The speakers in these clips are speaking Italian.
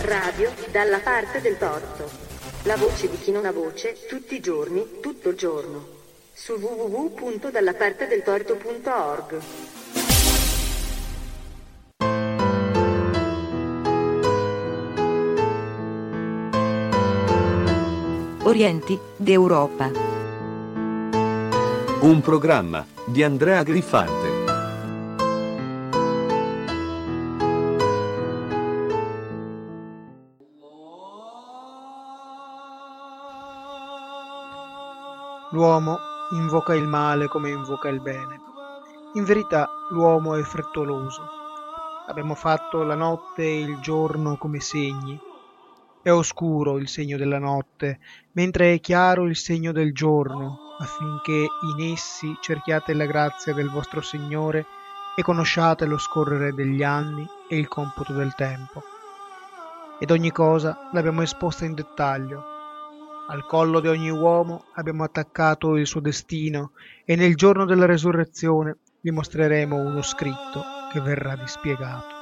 Radio dalla parte del torto. La voce di chi non ha voce tutti i giorni, tutto il giorno. Su www.dallapartedeltorto.org. Orienti d'Europa. Un programma di Andrea Griffante. L'uomo invoca il male come invoca il bene. In verità l'uomo è frettoloso. Abbiamo fatto la notte e il giorno come segni. È oscuro il segno della notte, mentre è chiaro il segno del giorno, affinché in essi cerchiate la grazia del vostro Signore e conosciate lo scorrere degli anni e il computo del tempo. Ed ogni cosa l'abbiamo esposta in dettaglio. Al collo di ogni uomo abbiamo attaccato il suo destino e nel giorno della resurrezione vi mostreremo uno scritto che verrà dispiegato.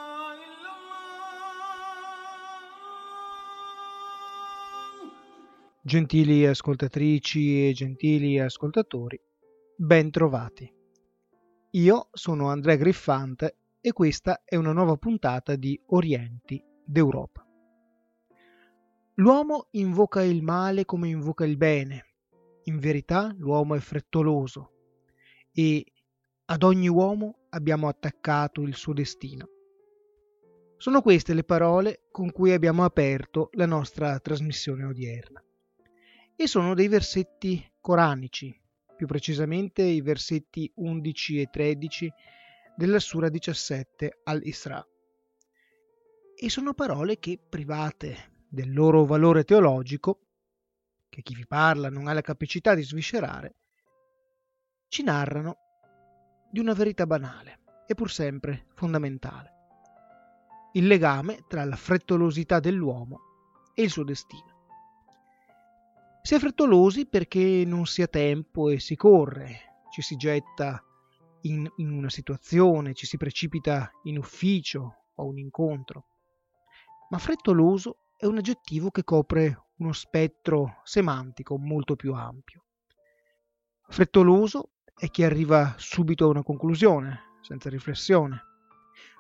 Gentili ascoltatrici e gentili ascoltatori, ben trovati. Io sono Andrea Griffante e questa è una nuova puntata di Orienti d'Europa. L'uomo invoca il male come invoca il bene. In verità l'uomo è frettoloso e ad ogni uomo abbiamo attaccato il suo destino. Sono queste le parole con cui abbiamo aperto la nostra trasmissione odierna e sono dei versetti coranici, più precisamente i versetti 11 e 13 della Sura 17 al-Isra. E sono parole che, private del loro valore teologico, che chi vi parla non ha la capacità di sviscerare, ci narrano di una verità banale e pur sempre fondamentale. Il legame tra la frettolosità dell'uomo e il suo destino. Si è frettolosi perché non si ha tempo e si corre, ci si getta in, in una situazione, ci si precipita in ufficio o a un incontro. Ma frettoloso è un aggettivo che copre uno spettro semantico molto più ampio. Frettoloso è chi arriva subito a una conclusione, senza riflessione.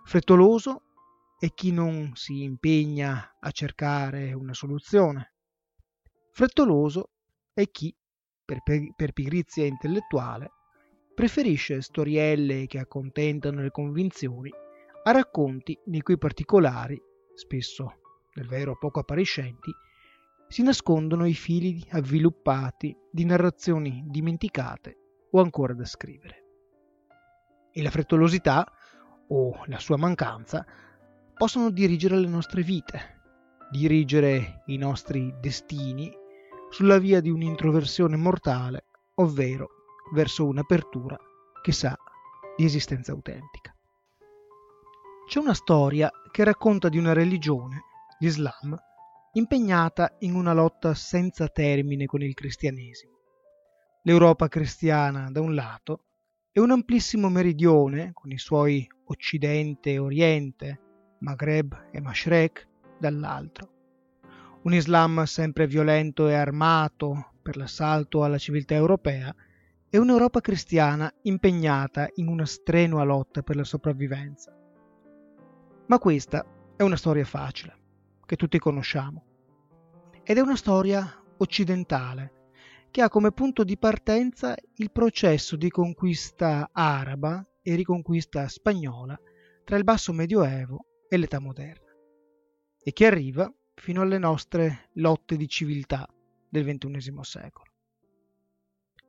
Frettoloso è chi non si impegna a cercare una soluzione. Frettoloso è chi, per, per pigrizia intellettuale, preferisce storielle che accontentano le convinzioni a racconti nei cui particolari, spesso del vero poco appariscenti, si nascondono i fili avviluppati di narrazioni dimenticate o ancora da scrivere. E la frettolosità, o la sua mancanza, possono dirigere le nostre vite, dirigere i nostri destini sulla via di un'introversione mortale, ovvero verso un'apertura che sa di esistenza autentica. C'è una storia che racconta di una religione, l'Islam, impegnata in una lotta senza termine con il cristianesimo. L'Europa cristiana da un lato e un amplissimo meridione con i suoi Occidente e Oriente, Maghreb e Mashrek dall'altro un Islam sempre violento e armato per l'assalto alla civiltà europea e un'Europa cristiana impegnata in una strenua lotta per la sopravvivenza. Ma questa è una storia facile, che tutti conosciamo, ed è una storia occidentale, che ha come punto di partenza il processo di conquista araba e riconquista spagnola tra il basso medioevo e l'età moderna, e che arriva fino alle nostre lotte di civiltà del XXI secolo.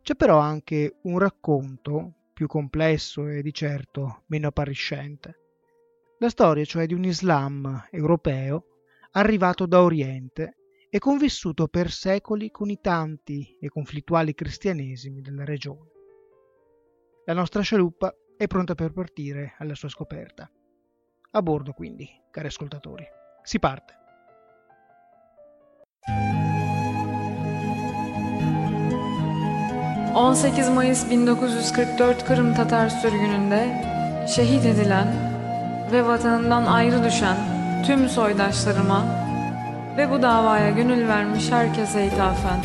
C'è però anche un racconto più complesso e di certo meno appariscente. La storia cioè di un Islam europeo arrivato da Oriente e convissuto per secoli con i tanti e conflittuali cristianesimi della regione. La nostra scialuppa è pronta per partire alla sua scoperta. A bordo quindi, cari ascoltatori. Si parte. 18 Mayıs 1944 Kırım Tatar sürgününde şehit edilen ve vatanından ayrı düşen tüm soydaşlarıma ve bu davaya gönül vermiş herkese ithafen.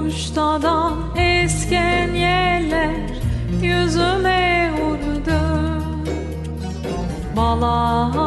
Aluştadan esken yeller yüzüme bala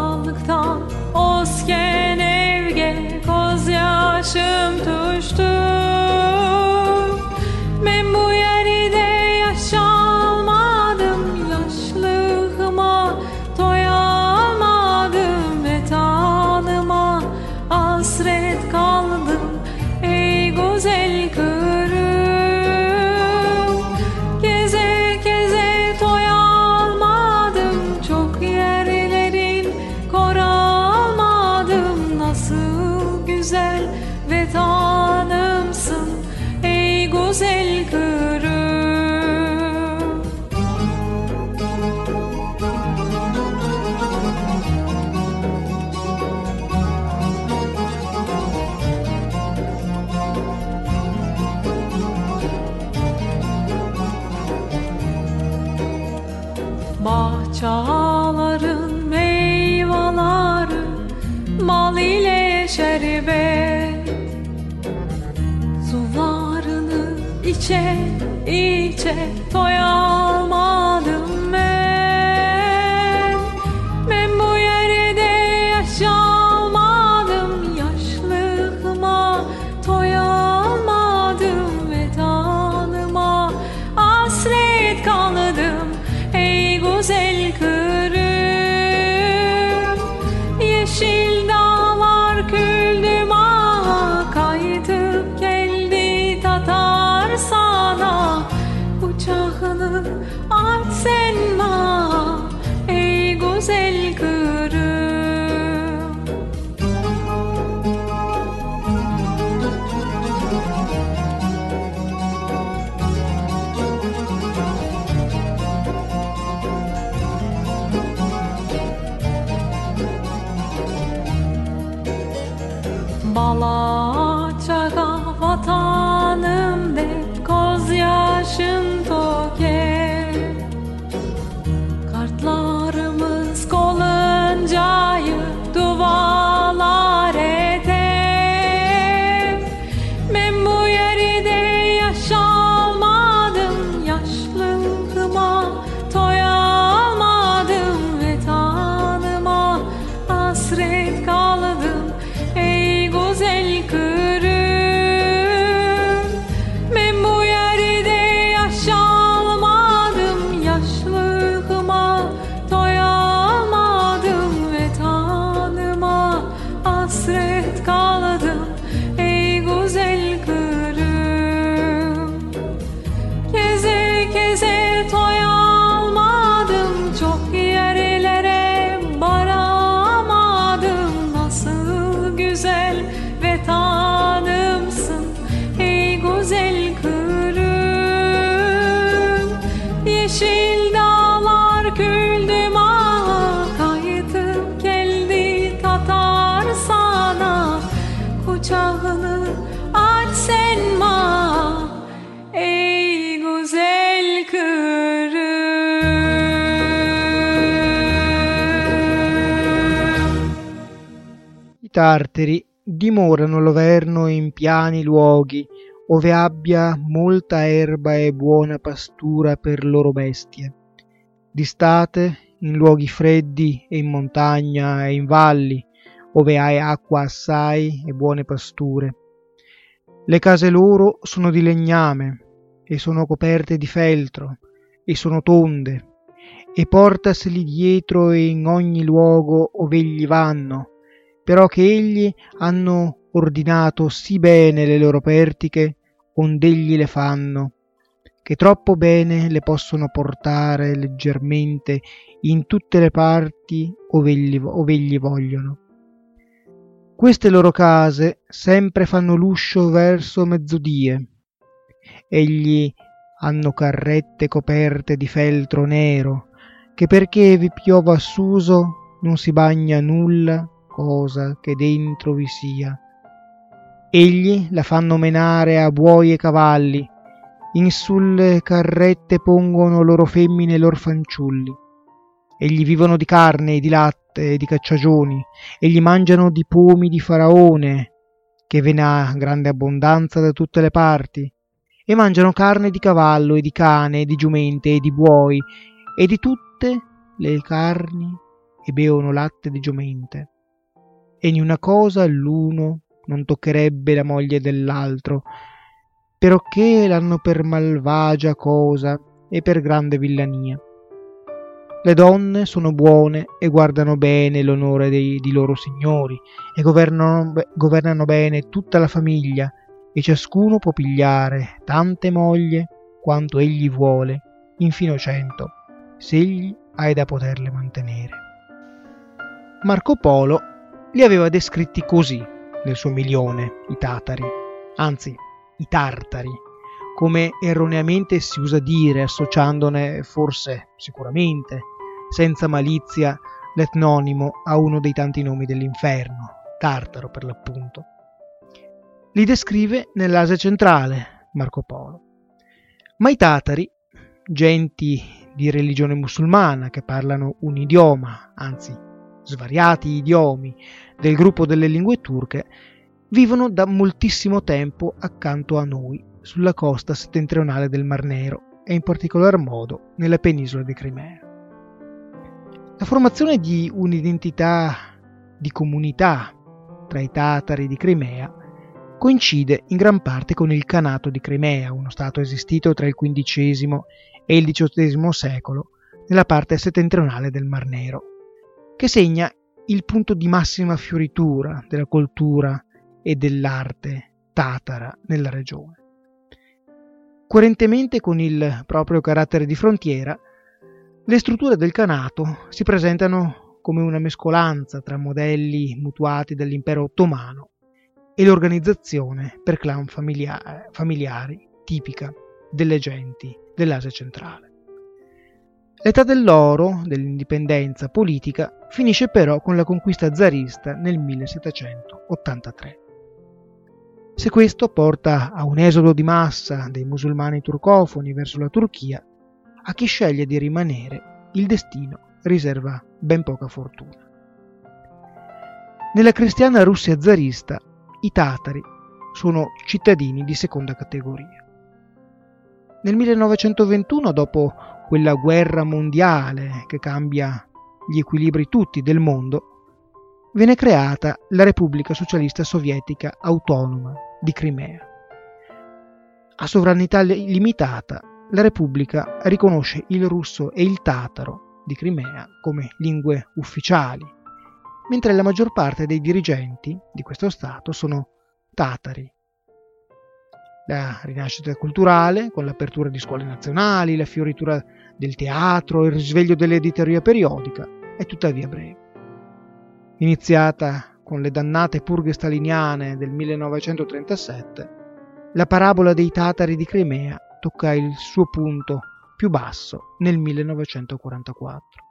이제 이제 보여 ağaca vatan tartari dimorano l'inverno in piani luoghi, ove abbia molta erba e buona pastura per loro bestie. D'estate in luoghi freddi e in montagna e in valli, ove hai acqua assai e buone pasture. Le case loro sono di legname e sono coperte di feltro e sono tonde e portaseli dietro in ogni luogo ove egli vanno, però che egli hanno ordinato sì bene le loro pertiche ond'egli le fanno, che troppo bene le possono portare leggermente in tutte le parti ove egli, ove egli vogliono. Queste loro case sempre fanno l'uscio verso mezzodie. Egli hanno carrette coperte di feltro nero che perché vi piova a Suso non si bagna nulla cosa che dentro vi sia. Egli la fanno menare a buoi e cavalli, in sulle carrette pongono loro femmine e lor fanciulli. Egli vivono di carne e di latte e di cacciagioni, e gli mangiano di pomi di faraone, che ve ne ha grande abbondanza da tutte le parti, e mangiano carne di cavallo e di cane e di giumente e di buoi e di tutte le carni e bevono latte di giumente. E in una cosa l'uno non toccherebbe la moglie dell'altro, perché l'hanno per malvagia cosa e per grande villania. Le donne sono buone e guardano bene l'onore dei, di loro signori e governano, governano bene tutta la famiglia e ciascuno può pigliare tante mogli quanto egli vuole, infino cento, se egli ha da poterle mantenere. Marco Polo li aveva descritti così nel suo milione, i tatari, anzi i tartari, come erroneamente si usa dire, associandone forse, sicuramente, senza malizia, l'etnonimo a uno dei tanti nomi dell'inferno, Tartaro per l'appunto. Li descrive nell'Asia centrale, Marco Polo. Ma i tatari, genti di religione musulmana che parlano un idioma, anzi svariati idiomi, del gruppo delle lingue turche, vivono da moltissimo tempo accanto a noi, sulla costa settentrionale del Mar Nero e in particolar modo nella penisola di Crimea. La formazione di un'identità di comunità tra i tatari di Crimea coincide in gran parte con il Canato di Crimea, uno stato esistito tra il XV e il XVIII secolo nella parte settentrionale del Mar Nero, che segna il punto di massima fioritura della cultura e dell'arte tatara nella regione. Coerentemente con il proprio carattere di frontiera, le strutture del Canato si presentano come una mescolanza tra modelli mutuati dall'impero ottomano e l'organizzazione per clan familiari, familiari tipica delle genti dell'Asia centrale. L'età dell'oro, dell'indipendenza politica, finisce però con la conquista zarista nel 1783. Se questo porta a un esodo di massa dei musulmani turcofoni verso la Turchia, a chi sceglie di rimanere il destino riserva ben poca fortuna. Nella cristiana Russia zarista i tatari sono cittadini di seconda categoria. Nel 1921, dopo quella guerra mondiale che cambia gli equilibri tutti del mondo, venne creata la Repubblica Socialista Sovietica Autonoma di Crimea. A sovranità limitata, la Repubblica riconosce il russo e il tataro di Crimea come lingue ufficiali mentre la maggior parte dei dirigenti di questo Stato sono tatari. La rinascita culturale, con l'apertura di scuole nazionali, la fioritura del teatro, il risveglio dell'editoria periodica, è tuttavia breve. Iniziata con le dannate purghe staliniane del 1937, la parabola dei tatari di Crimea tocca il suo punto più basso nel 1944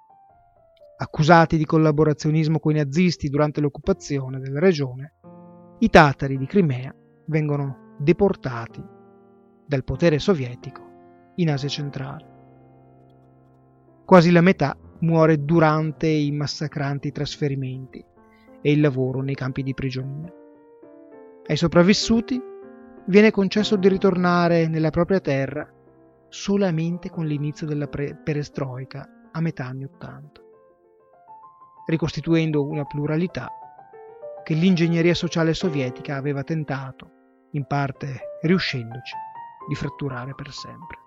accusati di collaborazionismo con i nazisti durante l'occupazione della regione, i tatari di Crimea vengono deportati dal potere sovietico in Asia centrale. Quasi la metà muore durante i massacranti trasferimenti e il lavoro nei campi di prigionia. Ai sopravvissuti viene concesso di ritornare nella propria terra solamente con l'inizio della perestroica a metà anni Ottanta ricostituendo una pluralità che l'ingegneria sociale sovietica aveva tentato, in parte riuscendoci, di fratturare per sempre.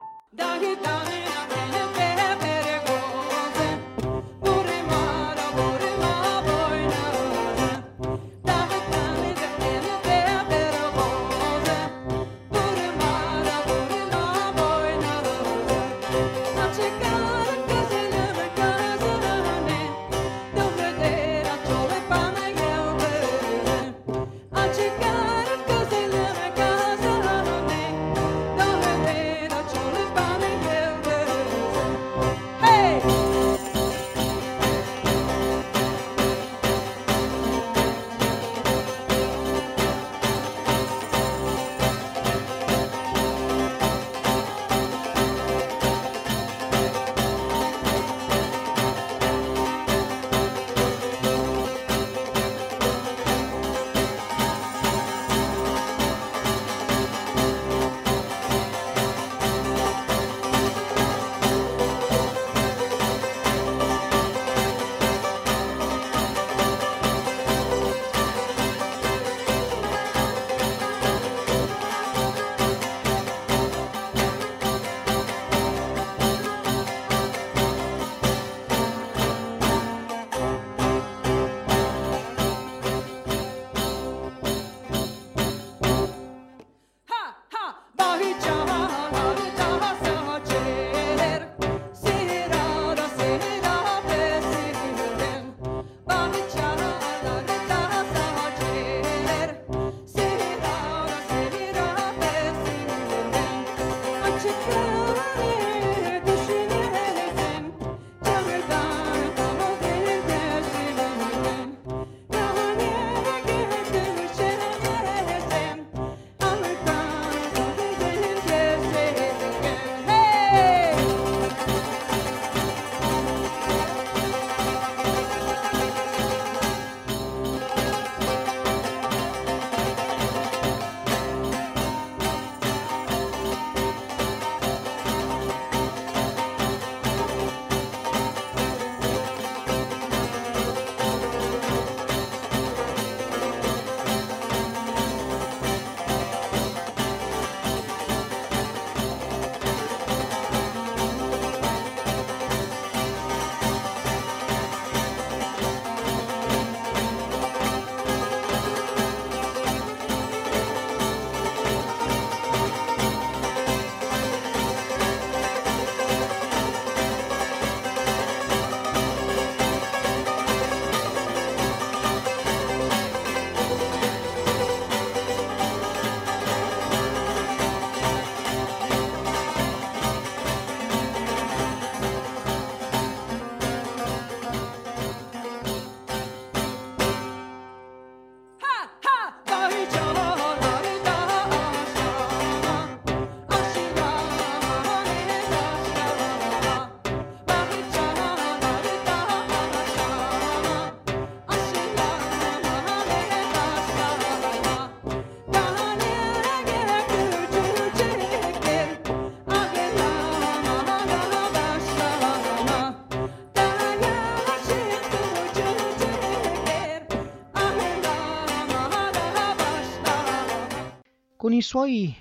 Suoi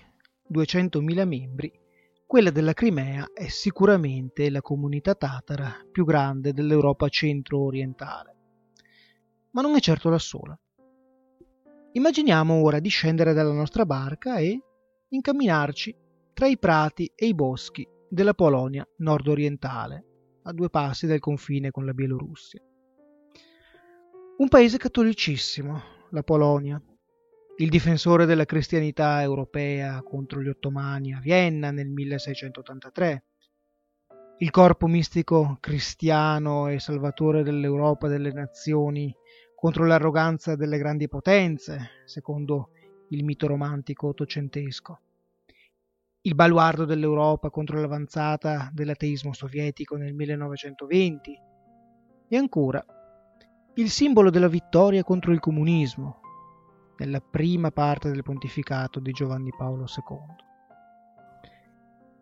200.000 membri, quella della Crimea è sicuramente la comunità tatara più grande dell'Europa centro-orientale. Ma non è certo la sola. Immaginiamo ora di scendere dalla nostra barca e incamminarci tra i prati e i boschi della Polonia nord-orientale, a due passi dal confine con la Bielorussia. Un paese cattolicissimo, la Polonia, il difensore della cristianità europea contro gli ottomani a Vienna nel 1683, il corpo mistico cristiano e salvatore dell'Europa delle nazioni contro l'arroganza delle grandi potenze, secondo il mito romantico ottocentesco, il baluardo dell'Europa contro l'avanzata dell'ateismo sovietico nel 1920 e ancora il simbolo della vittoria contro il comunismo nella prima parte del pontificato di Giovanni Paolo II.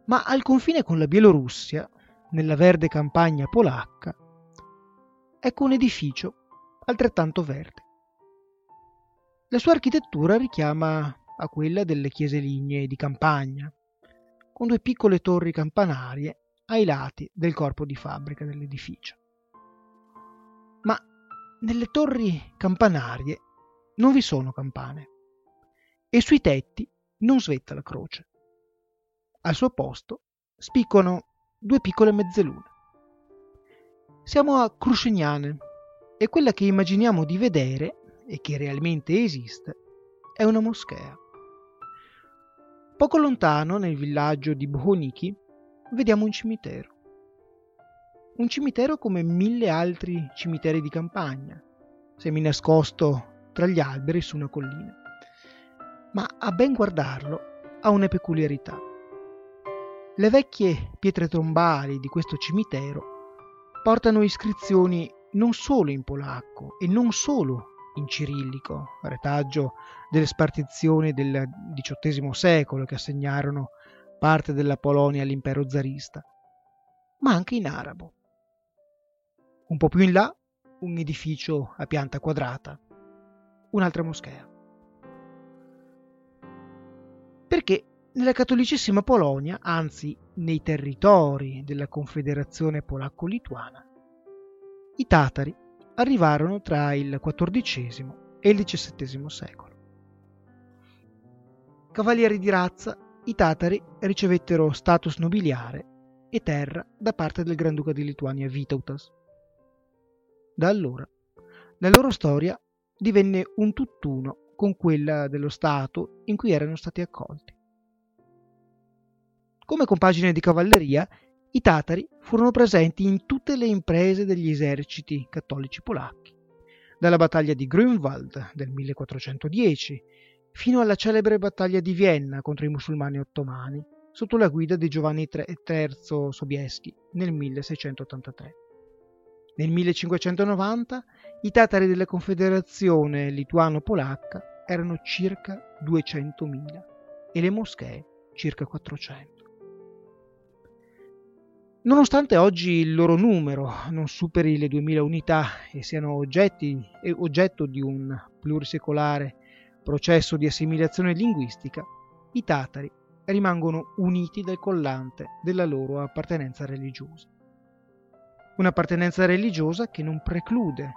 Ma al confine con la Bielorussia, nella verde campagna polacca, ecco un edificio altrettanto verde. La sua architettura richiama a quella delle chiese lignee di campagna, con due piccole torri campanarie ai lati del corpo di fabbrica dell'edificio. Ma nelle torri campanarie non vi sono campane e sui tetti non svetta la croce. Al suo posto spiccano due piccole mezzelune. Siamo a Cruscignane e quella che immaginiamo di vedere e che realmente esiste è una moschea. Poco lontano, nel villaggio di Bohoniki, vediamo un cimitero un cimitero come mille altri cimiteri di campagna, seminascosto tra gli alberi su una collina. Ma a ben guardarlo ha una peculiarità. Le vecchie pietre tombali di questo cimitero portano iscrizioni non solo in polacco e non solo in cirillico, retaggio delle spartizioni del XVIII secolo che assegnarono parte della Polonia all'impero zarista, ma anche in arabo. Un po' più in là, un edificio a pianta quadrata, un'altra moschea. Perché nella cattolicissima Polonia, anzi nei territori della Confederazione Polacco-Lituana, i tatari arrivarono tra il XIV e il XVII secolo. Cavalieri di razza, i tatari ricevettero status nobiliare e terra da parte del Granduca di Lituania Vytautas da allora la loro storia divenne un tutt'uno con quella dello Stato in cui erano stati accolti. Come compagine di cavalleria, i tatari furono presenti in tutte le imprese degli eserciti cattolici polacchi, dalla battaglia di Grünwald del 1410 fino alla celebre battaglia di Vienna contro i musulmani ottomani sotto la guida di Giovanni III Sobieski nel 1683. Nel 1590 i tatari della Confederazione lituano-polacca erano circa 200.000 e le moschee circa 400. Nonostante oggi il loro numero non superi le 2000 unità e siano oggetti, oggetto di un plurisecolare processo di assimilazione linguistica, i tatari rimangono uniti dal collante della loro appartenenza religiosa un'appartenenza religiosa che non preclude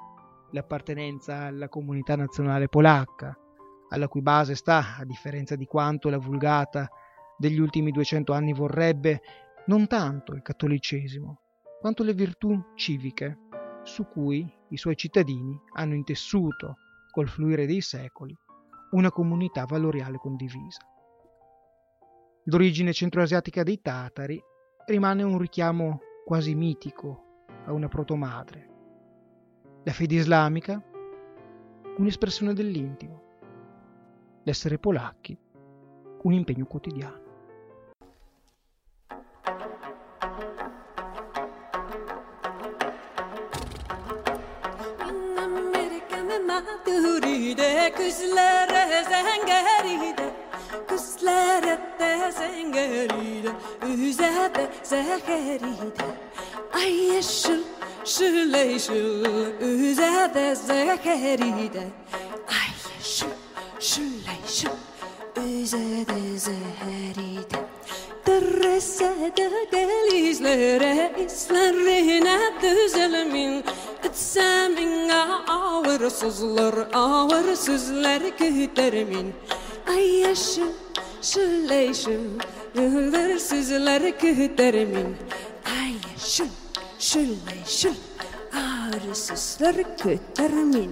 l'appartenenza alla comunità nazionale polacca, alla cui base sta, a differenza di quanto la vulgata degli ultimi 200 anni vorrebbe, non tanto il cattolicesimo, quanto le virtù civiche su cui i suoi cittadini hanno intessuto, col fluire dei secoli, una comunità valoriale condivisa. L'origine centroasiatica dei tatari rimane un richiamo quasi mitico a una protomadre. La fede islamica, un'espressione dell'intimo. L'essere polacchi, un impegno quotidiano. Kızlara zengeride Kızlara da zengeride Üzede zeheride Ay yeşil Şule şul üze de zekeri de Ay şu şule şu üze de zekeri de Dırrese de gelizlere islerine düzelmin Etsemin'e ağır sızlar ağır sızlar kütermin Ay yaşım şule şu Yıldır sızlar kütermin Ay yaşım şülley şül ağrı sızlar köter min.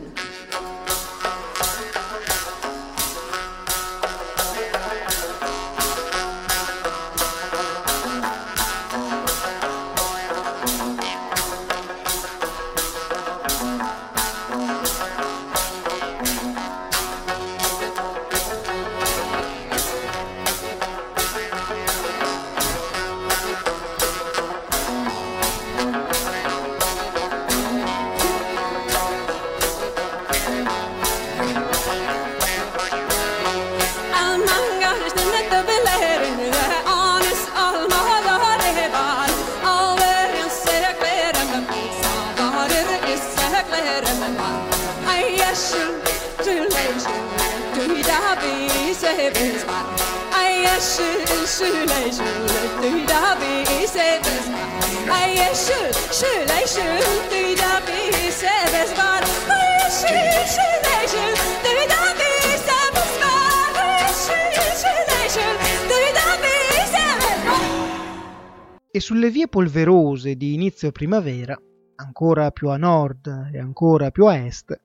Sulle vie polverose di inizio primavera, ancora più a nord e ancora più a est,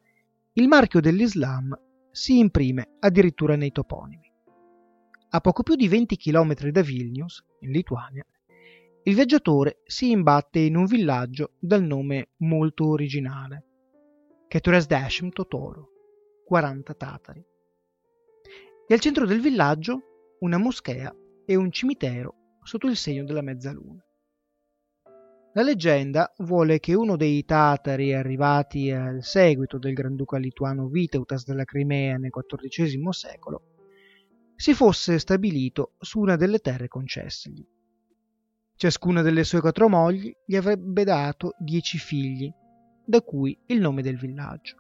il marchio dell'Islam si imprime addirittura nei toponimi. A poco più di 20 km da Vilnius, in Lituania, il viaggiatore si imbatte in un villaggio dal nome molto originale, Keturiasdashim Totoro, 40 tatari. E al centro del villaggio una moschea e un cimitero sotto il segno della mezzaluna. La leggenda vuole che uno dei tatari arrivati al seguito del granduca lituano Viteutas della Crimea nel XIV secolo si fosse stabilito su una delle terre concessegli. Ciascuna delle sue quattro mogli gli avrebbe dato dieci figli, da cui il nome del villaggio.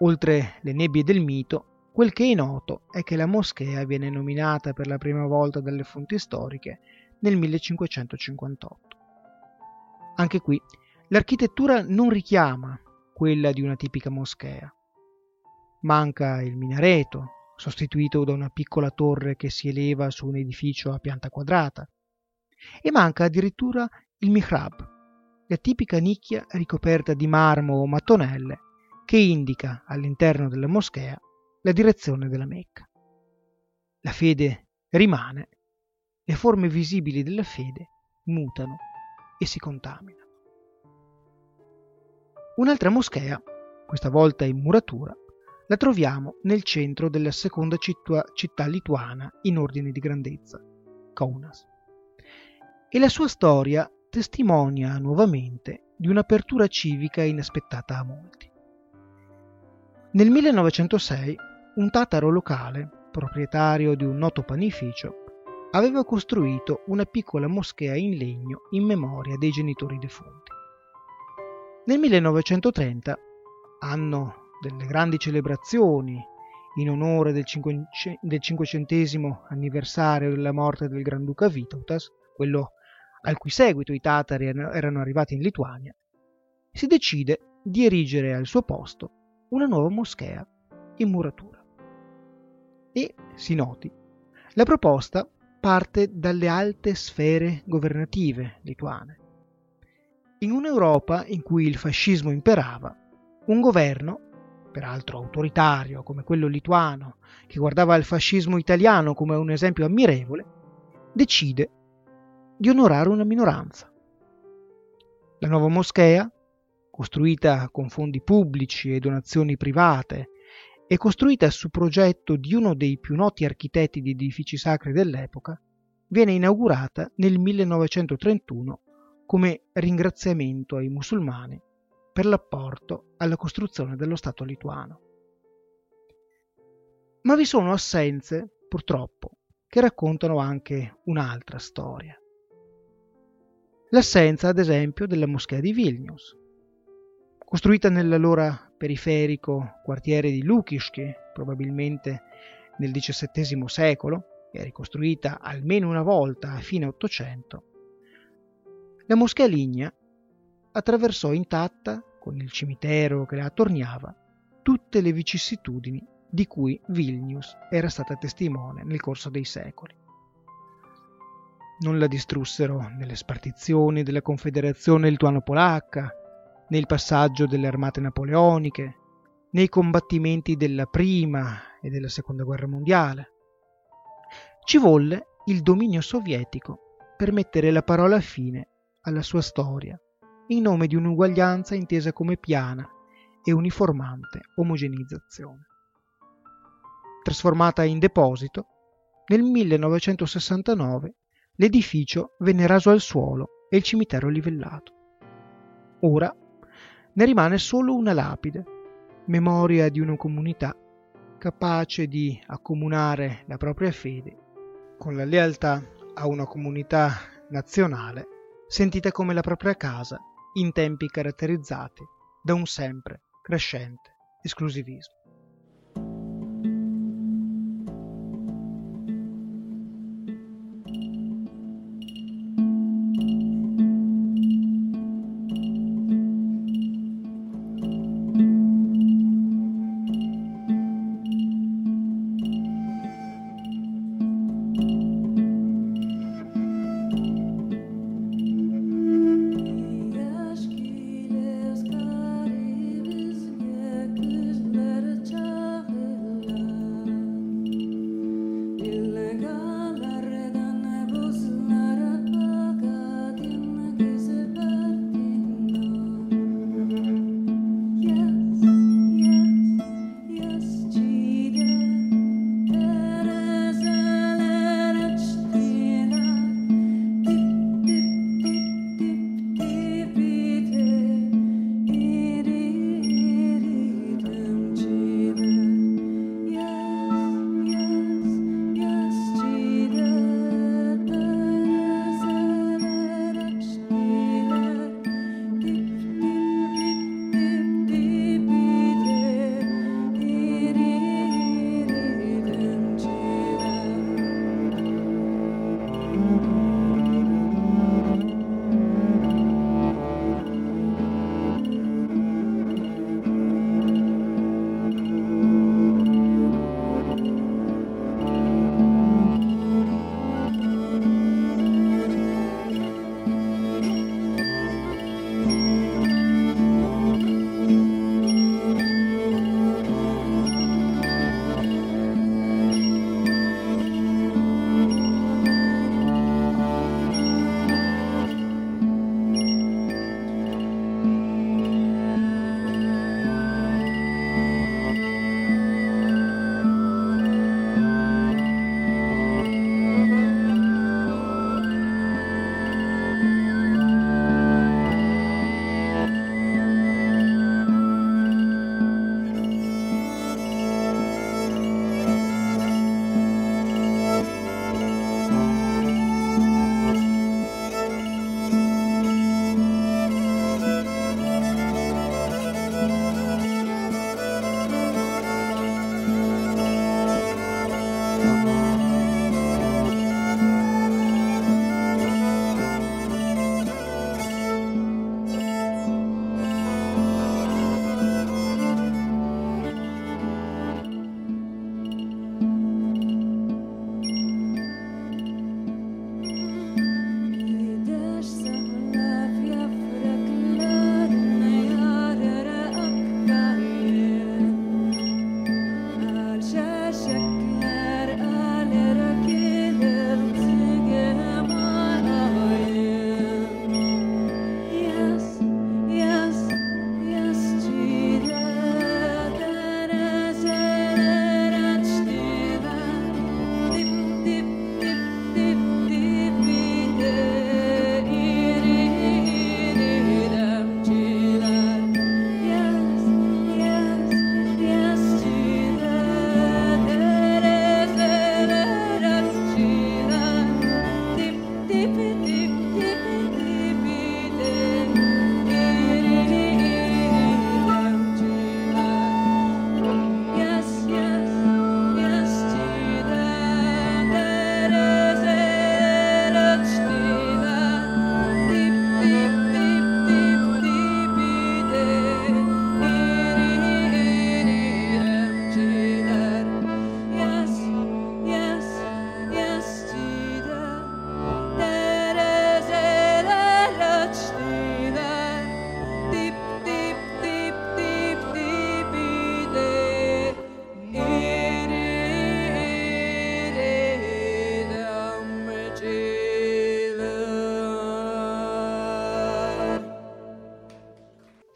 Oltre le nebbie del mito, Quel che è noto è che la moschea viene nominata per la prima volta dalle fonti storiche nel 1558. Anche qui l'architettura non richiama quella di una tipica moschea. Manca il minareto, sostituito da una piccola torre che si eleva su un edificio a pianta quadrata, e manca addirittura il mihrab, la tipica nicchia ricoperta di marmo o mattonelle che indica all'interno della moschea la direzione della Mecca. La fede rimane, le forme visibili della fede mutano e si contaminano. Un'altra moschea, questa volta in muratura, la troviamo nel centro della seconda città, città lituana in ordine di grandezza, Kaunas. E la sua storia testimonia nuovamente di un'apertura civica inaspettata a molti. Nel 1906 un tataro locale, proprietario di un noto panificio, aveva costruito una piccola moschea in legno in memoria dei genitori defunti. Nel 1930, anno delle grandi celebrazioni in onore del, cinquecentesimo anniversario della morte del Granduca Vytautas, quello al cui seguito i tatari erano arrivati in Lituania, si decide di erigere al suo posto una nuova moschea in muratura. E, si noti, la proposta parte dalle alte sfere governative lituane. In un'Europa in cui il fascismo imperava, un governo, peraltro autoritario come quello lituano, che guardava il fascismo italiano come un esempio ammirevole, decide di onorare una minoranza. La nuova moschea, costruita con fondi pubblici e donazioni private è costruita su progetto di uno dei più noti architetti di edifici sacri dell'epoca, viene inaugurata nel 1931 come ringraziamento ai musulmani per l'apporto alla costruzione dello Stato lituano. Ma vi sono assenze, purtroppo, che raccontano anche un'altra storia. L'assenza, ad esempio, della moschea di Vilnius, costruita nell'allora periferico quartiere di Lukiški, probabilmente nel XVII secolo e ricostruita almeno una volta a fine Ottocento, la moschea lignea attraversò intatta, con il cimitero che la attorniava, tutte le vicissitudini di cui Vilnius era stata testimone nel corso dei secoli. Non la distrussero nelle spartizioni della Confederazione lituano-polacca, né il passaggio delle armate napoleoniche, né i combattimenti della Prima e della Seconda Guerra Mondiale. Ci volle il dominio sovietico per mettere la parola fine alla sua storia, in nome di un'uguaglianza intesa come piana e uniformante omogenizzazione. Trasformata in deposito, nel 1969 l'edificio venne raso al suolo e il cimitero livellato. Ora ne rimane solo una lapide, memoria di una comunità capace di accomunare la propria fede con la lealtà a una comunità nazionale sentita come la propria casa in tempi caratterizzati da un sempre crescente esclusivismo.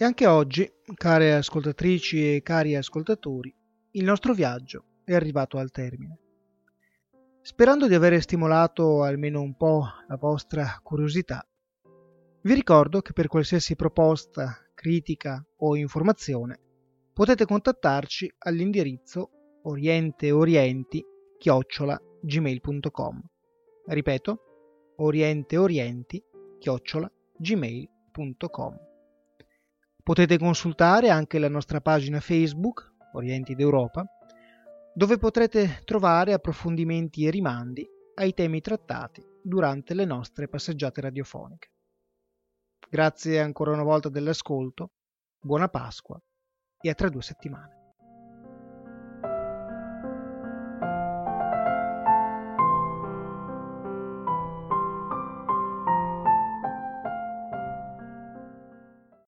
E anche oggi, care ascoltatrici e cari ascoltatori, il nostro viaggio è arrivato al termine. Sperando di aver stimolato almeno un po' la vostra curiosità, vi ricordo che per qualsiasi proposta, critica o informazione potete contattarci all'indirizzo orienteorienti-gmail.com Ripeto, orienteorienti-gmail.com Potete consultare anche la nostra pagina Facebook, Orienti d'Europa, dove potrete trovare approfondimenti e rimandi ai temi trattati durante le nostre passeggiate radiofoniche. Grazie ancora una volta dell'ascolto, buona Pasqua e a tra due settimane.